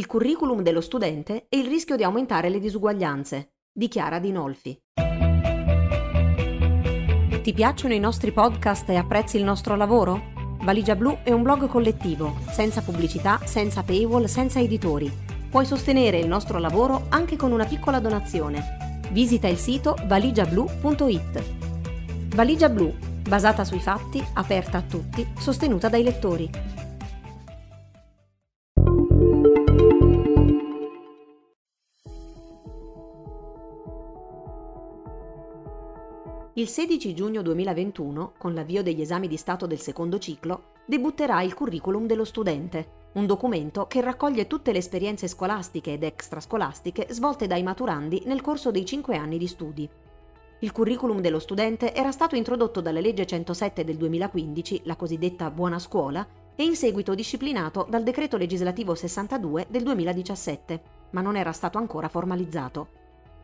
il curriculum dello studente e il rischio di aumentare le disuguaglianze, dichiara Dinolfi. Ti piacciono i nostri podcast e apprezzi il nostro lavoro? Valigia Blu è un blog collettivo, senza pubblicità, senza paywall, senza editori. Puoi sostenere il nostro lavoro anche con una piccola donazione. Visita il sito valigiablu.it. Valigia Blu, basata sui fatti, aperta a tutti, sostenuta dai lettori. Il 16 giugno 2021, con l'avvio degli esami di Stato del secondo ciclo, debutterà il curriculum dello studente, un documento che raccoglie tutte le esperienze scolastiche ed extrascolastiche svolte dai maturandi nel corso dei cinque anni di studi. Il curriculum dello studente era stato introdotto dalla legge 107 del 2015, la cosiddetta buona scuola, e in seguito disciplinato dal decreto legislativo 62 del 2017, ma non era stato ancora formalizzato.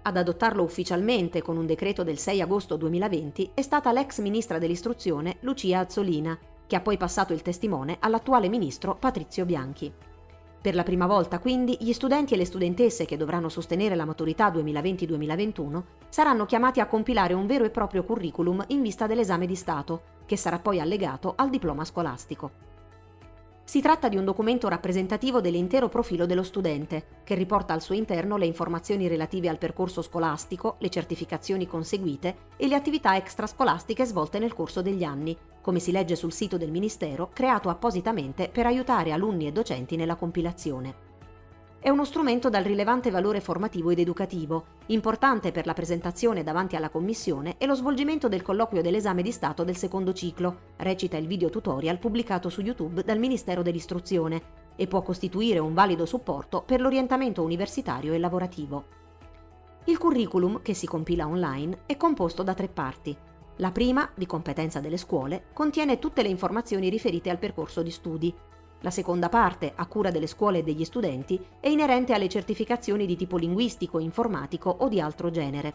Ad adottarlo ufficialmente con un decreto del 6 agosto 2020 è stata l'ex ministra dell'istruzione Lucia Azzolina, che ha poi passato il testimone all'attuale ministro Patrizio Bianchi. Per la prima volta quindi gli studenti e le studentesse che dovranno sostenere la maturità 2020-2021 saranno chiamati a compilare un vero e proprio curriculum in vista dell'esame di Stato, che sarà poi allegato al diploma scolastico. Si tratta di un documento rappresentativo dell'intero profilo dello studente, che riporta al suo interno le informazioni relative al percorso scolastico, le certificazioni conseguite e le attività extrascolastiche svolte nel corso degli anni, come si legge sul sito del Ministero, creato appositamente per aiutare alunni e docenti nella compilazione è uno strumento dal rilevante valore formativo ed educativo, importante per la presentazione davanti alla Commissione e lo svolgimento del colloquio dell'esame di Stato del secondo ciclo, recita il video tutorial pubblicato su YouTube dal Ministero dell'Istruzione, e può costituire un valido supporto per l'orientamento universitario e lavorativo. Il curriculum, che si compila online, è composto da tre parti. La prima, di competenza delle scuole, contiene tutte le informazioni riferite al percorso di studi, la seconda parte, a cura delle scuole e degli studenti, è inerente alle certificazioni di tipo linguistico, informatico o di altro genere.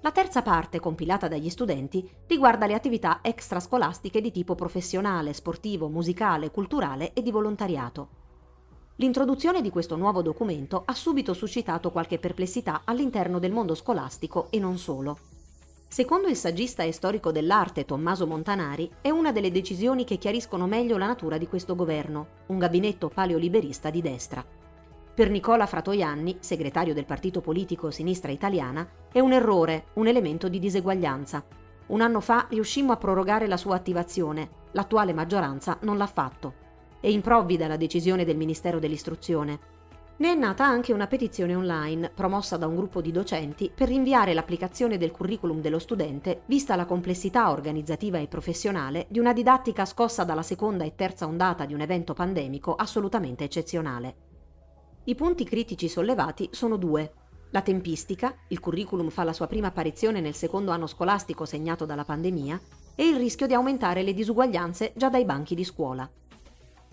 La terza parte, compilata dagli studenti, riguarda le attività extrascolastiche di tipo professionale, sportivo, musicale, culturale e di volontariato. L'introduzione di questo nuovo documento ha subito suscitato qualche perplessità all'interno del mondo scolastico e non solo. Secondo il saggista e storico dell'arte Tommaso Montanari, è una delle decisioni che chiariscono meglio la natura di questo governo, un gabinetto paleoliberista di destra. Per Nicola Fratoianni, segretario del partito politico Sinistra Italiana, è un errore, un elemento di diseguaglianza. Un anno fa riuscimmo a prorogare la sua attivazione, l'attuale maggioranza non l'ha fatto. È improvvida la decisione del Ministero dell'Istruzione. Ne è nata anche una petizione online promossa da un gruppo di docenti per rinviare l'applicazione del curriculum dello studente vista la complessità organizzativa e professionale di una didattica scossa dalla seconda e terza ondata di un evento pandemico assolutamente eccezionale. I punti critici sollevati sono due. La tempistica, il curriculum fa la sua prima apparizione nel secondo anno scolastico segnato dalla pandemia, e il rischio di aumentare le disuguaglianze già dai banchi di scuola.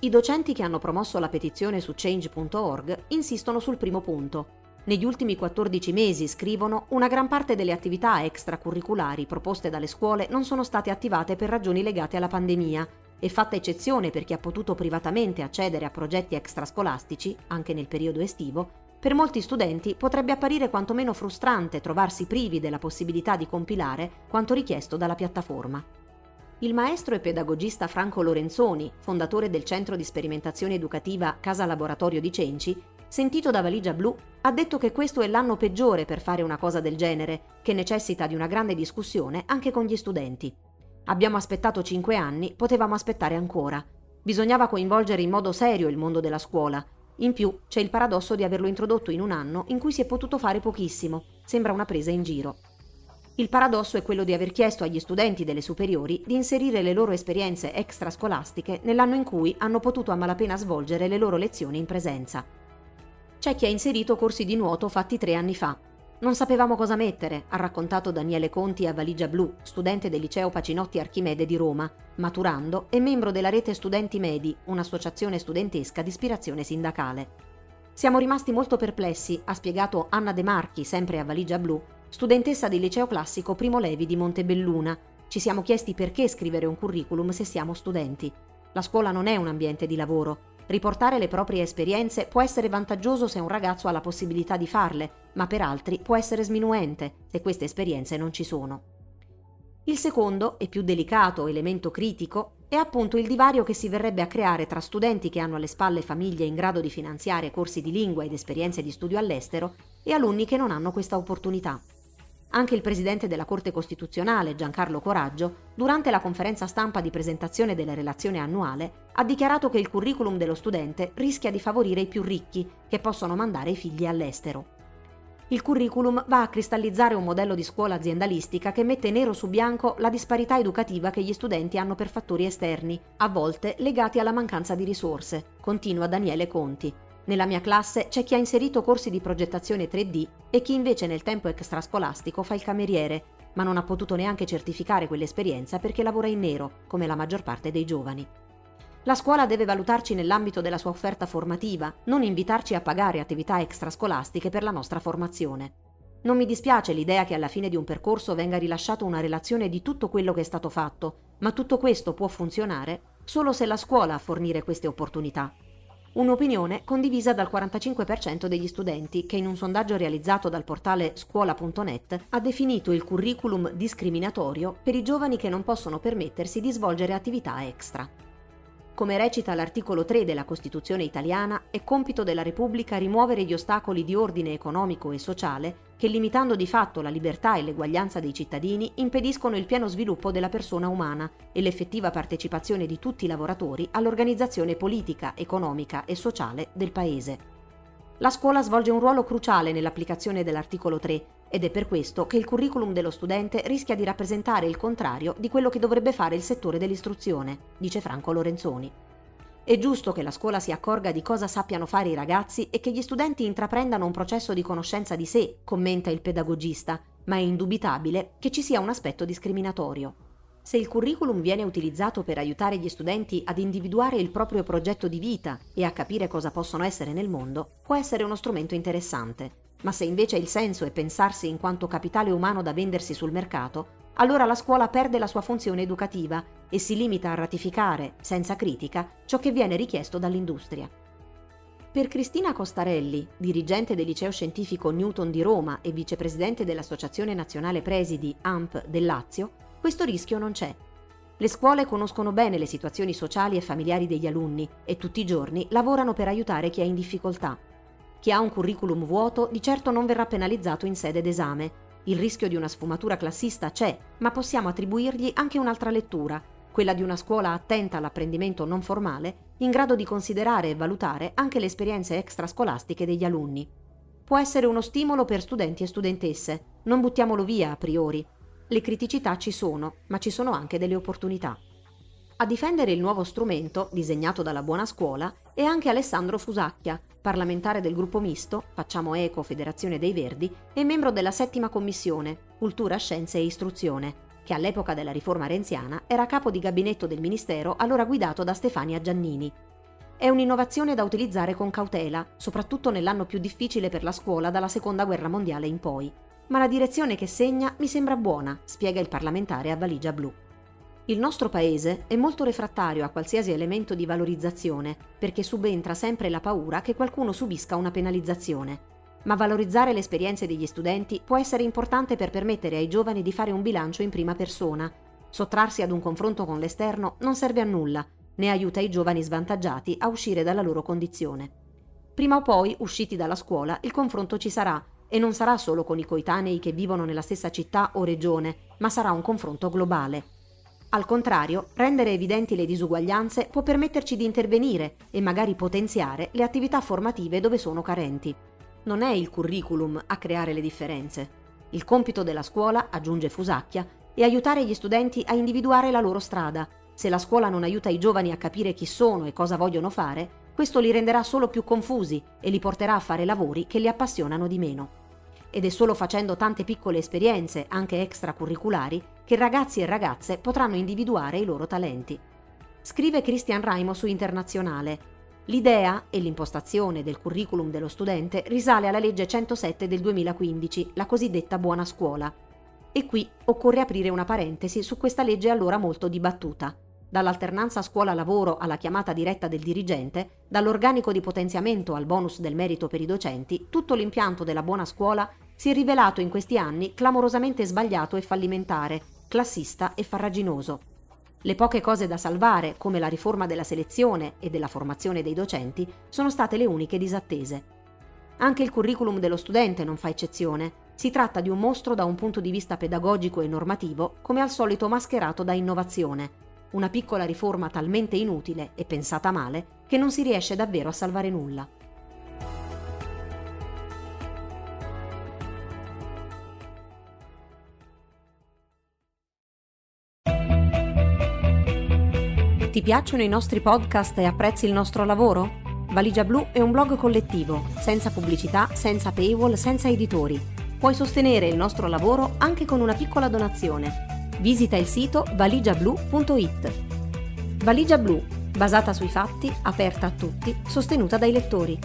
I docenti che hanno promosso la petizione su change.org insistono sul primo punto. Negli ultimi 14 mesi, scrivono, una gran parte delle attività extracurriculari proposte dalle scuole non sono state attivate per ragioni legate alla pandemia e fatta eccezione per chi ha potuto privatamente accedere a progetti extrascolastici, anche nel periodo estivo, per molti studenti potrebbe apparire quantomeno frustrante trovarsi privi della possibilità di compilare quanto richiesto dalla piattaforma. Il maestro e pedagogista Franco Lorenzoni, fondatore del centro di sperimentazione educativa Casa Laboratorio di Cenci, sentito da Valigia Blu, ha detto che questo è l'anno peggiore per fare una cosa del genere, che necessita di una grande discussione anche con gli studenti. Abbiamo aspettato cinque anni, potevamo aspettare ancora. Bisognava coinvolgere in modo serio il mondo della scuola. In più c'è il paradosso di averlo introdotto in un anno in cui si è potuto fare pochissimo. Sembra una presa in giro. Il paradosso è quello di aver chiesto agli studenti delle superiori di inserire le loro esperienze extrascolastiche nell'anno in cui hanno potuto a malapena svolgere le loro lezioni in presenza. C'è chi ha inserito corsi di nuoto fatti tre anni fa. Non sapevamo cosa mettere, ha raccontato Daniele Conti a Valigia Blu, studente del liceo Pacinotti Archimede di Roma, maturando e membro della rete Studenti Medi, un'associazione studentesca di ispirazione sindacale. Siamo rimasti molto perplessi, ha spiegato Anna De Marchi, sempre a Valigia Blu, studentessa del liceo classico Primo Levi di Montebelluna. Ci siamo chiesti perché scrivere un curriculum se siamo studenti. La scuola non è un ambiente di lavoro. Riportare le proprie esperienze può essere vantaggioso se un ragazzo ha la possibilità di farle, ma per altri può essere sminuente se queste esperienze non ci sono. Il secondo e più delicato elemento critico è appunto il divario che si verrebbe a creare tra studenti che hanno alle spalle famiglie in grado di finanziare corsi di lingua ed esperienze di studio all'estero e alunni che non hanno questa opportunità. Anche il presidente della Corte Costituzionale, Giancarlo Coraggio, durante la conferenza stampa di presentazione della relazione annuale, ha dichiarato che il curriculum dello studente rischia di favorire i più ricchi, che possono mandare i figli all'estero. Il curriculum va a cristallizzare un modello di scuola aziendalistica che mette nero su bianco la disparità educativa che gli studenti hanno per fattori esterni, a volte legati alla mancanza di risorse, continua Daniele Conti, nella mia classe c'è chi ha inserito corsi di progettazione 3D e chi invece nel tempo extrascolastico fa il cameriere, ma non ha potuto neanche certificare quell'esperienza perché lavora in nero, come la maggior parte dei giovani. La scuola deve valutarci nell'ambito della sua offerta formativa, non invitarci a pagare attività extrascolastiche per la nostra formazione. Non mi dispiace l'idea che alla fine di un percorso venga rilasciata una relazione di tutto quello che è stato fatto, ma tutto questo può funzionare solo se la scuola ha fornire queste opportunità. Un'opinione condivisa dal 45% degli studenti che in un sondaggio realizzato dal portale scuola.net ha definito il curriculum discriminatorio per i giovani che non possono permettersi di svolgere attività extra. Come recita l'articolo 3 della Costituzione italiana, è compito della Repubblica rimuovere gli ostacoli di ordine economico e sociale che, limitando di fatto la libertà e l'eguaglianza dei cittadini, impediscono il pieno sviluppo della persona umana e l'effettiva partecipazione di tutti i lavoratori all'organizzazione politica, economica e sociale del Paese. La scuola svolge un ruolo cruciale nell'applicazione dell'articolo 3 ed è per questo che il curriculum dello studente rischia di rappresentare il contrario di quello che dovrebbe fare il settore dell'istruzione, dice Franco Lorenzoni. È giusto che la scuola si accorga di cosa sappiano fare i ragazzi e che gli studenti intraprendano un processo di conoscenza di sé, commenta il pedagogista, ma è indubitabile che ci sia un aspetto discriminatorio. Se il curriculum viene utilizzato per aiutare gli studenti ad individuare il proprio progetto di vita e a capire cosa possono essere nel mondo, può essere uno strumento interessante. Ma se invece il senso è pensarsi in quanto capitale umano da vendersi sul mercato, allora la scuola perde la sua funzione educativa e si limita a ratificare, senza critica, ciò che viene richiesto dall'industria. Per Cristina Costarelli, dirigente del liceo scientifico Newton di Roma e vicepresidente dell'Associazione Nazionale Presidi AMP del Lazio, questo rischio non c'è. Le scuole conoscono bene le situazioni sociali e familiari degli alunni e tutti i giorni lavorano per aiutare chi è in difficoltà chi ha un curriculum vuoto di certo non verrà penalizzato in sede d'esame. Il rischio di una sfumatura classista c'è, ma possiamo attribuirgli anche un'altra lettura, quella di una scuola attenta all'apprendimento non formale, in grado di considerare e valutare anche le esperienze extrascolastiche degli alunni. Può essere uno stimolo per studenti e studentesse, non buttiamolo via a priori. Le criticità ci sono, ma ci sono anche delle opportunità. A difendere il nuovo strumento, disegnato dalla Buona Scuola, è anche Alessandro Fusacchia, parlamentare del gruppo misto, Facciamo Eco Federazione dei Verdi, e membro della settima commissione, Cultura, Scienze e Istruzione, che all'epoca della riforma renziana era capo di gabinetto del Ministero allora guidato da Stefania Giannini. È un'innovazione da utilizzare con cautela, soprattutto nell'anno più difficile per la scuola dalla Seconda Guerra Mondiale in poi. Ma la direzione che segna mi sembra buona, spiega il parlamentare a valigia blu. Il nostro paese è molto refrattario a qualsiasi elemento di valorizzazione perché subentra sempre la paura che qualcuno subisca una penalizzazione. Ma valorizzare le esperienze degli studenti può essere importante per permettere ai giovani di fare un bilancio in prima persona. Sottrarsi ad un confronto con l'esterno non serve a nulla, né aiuta i giovani svantaggiati a uscire dalla loro condizione. Prima o poi, usciti dalla scuola, il confronto ci sarà e non sarà solo con i coetanei che vivono nella stessa città o regione, ma sarà un confronto globale. Al contrario, rendere evidenti le disuguaglianze può permetterci di intervenire e magari potenziare le attività formative dove sono carenti. Non è il curriculum a creare le differenze. Il compito della scuola, aggiunge Fusacchia, è aiutare gli studenti a individuare la loro strada. Se la scuola non aiuta i giovani a capire chi sono e cosa vogliono fare, questo li renderà solo più confusi e li porterà a fare lavori che li appassionano di meno ed è solo facendo tante piccole esperienze, anche extracurriculari, che ragazzi e ragazze potranno individuare i loro talenti. Scrive Christian Raimo su Internazionale. L'idea e l'impostazione del curriculum dello studente risale alla legge 107 del 2015, la cosiddetta buona scuola. E qui occorre aprire una parentesi su questa legge allora molto dibattuta. Dall'alternanza scuola-lavoro alla chiamata diretta del dirigente, dall'organico di potenziamento al bonus del merito per i docenti, tutto l'impianto della buona scuola si è rivelato in questi anni clamorosamente sbagliato e fallimentare, classista e farraginoso. Le poche cose da salvare, come la riforma della selezione e della formazione dei docenti, sono state le uniche disattese. Anche il curriculum dello studente non fa eccezione. Si tratta di un mostro da un punto di vista pedagogico e normativo, come al solito mascherato da innovazione. Una piccola riforma talmente inutile e pensata male che non si riesce davvero a salvare nulla. Ti piacciono i nostri podcast e apprezzi il nostro lavoro? Valigia Blu è un blog collettivo, senza pubblicità, senza paywall, senza editori. Puoi sostenere il nostro lavoro anche con una piccola donazione. Visita il sito valigiablu.it. Valigia Blu, basata sui fatti, aperta a tutti, sostenuta dai lettori.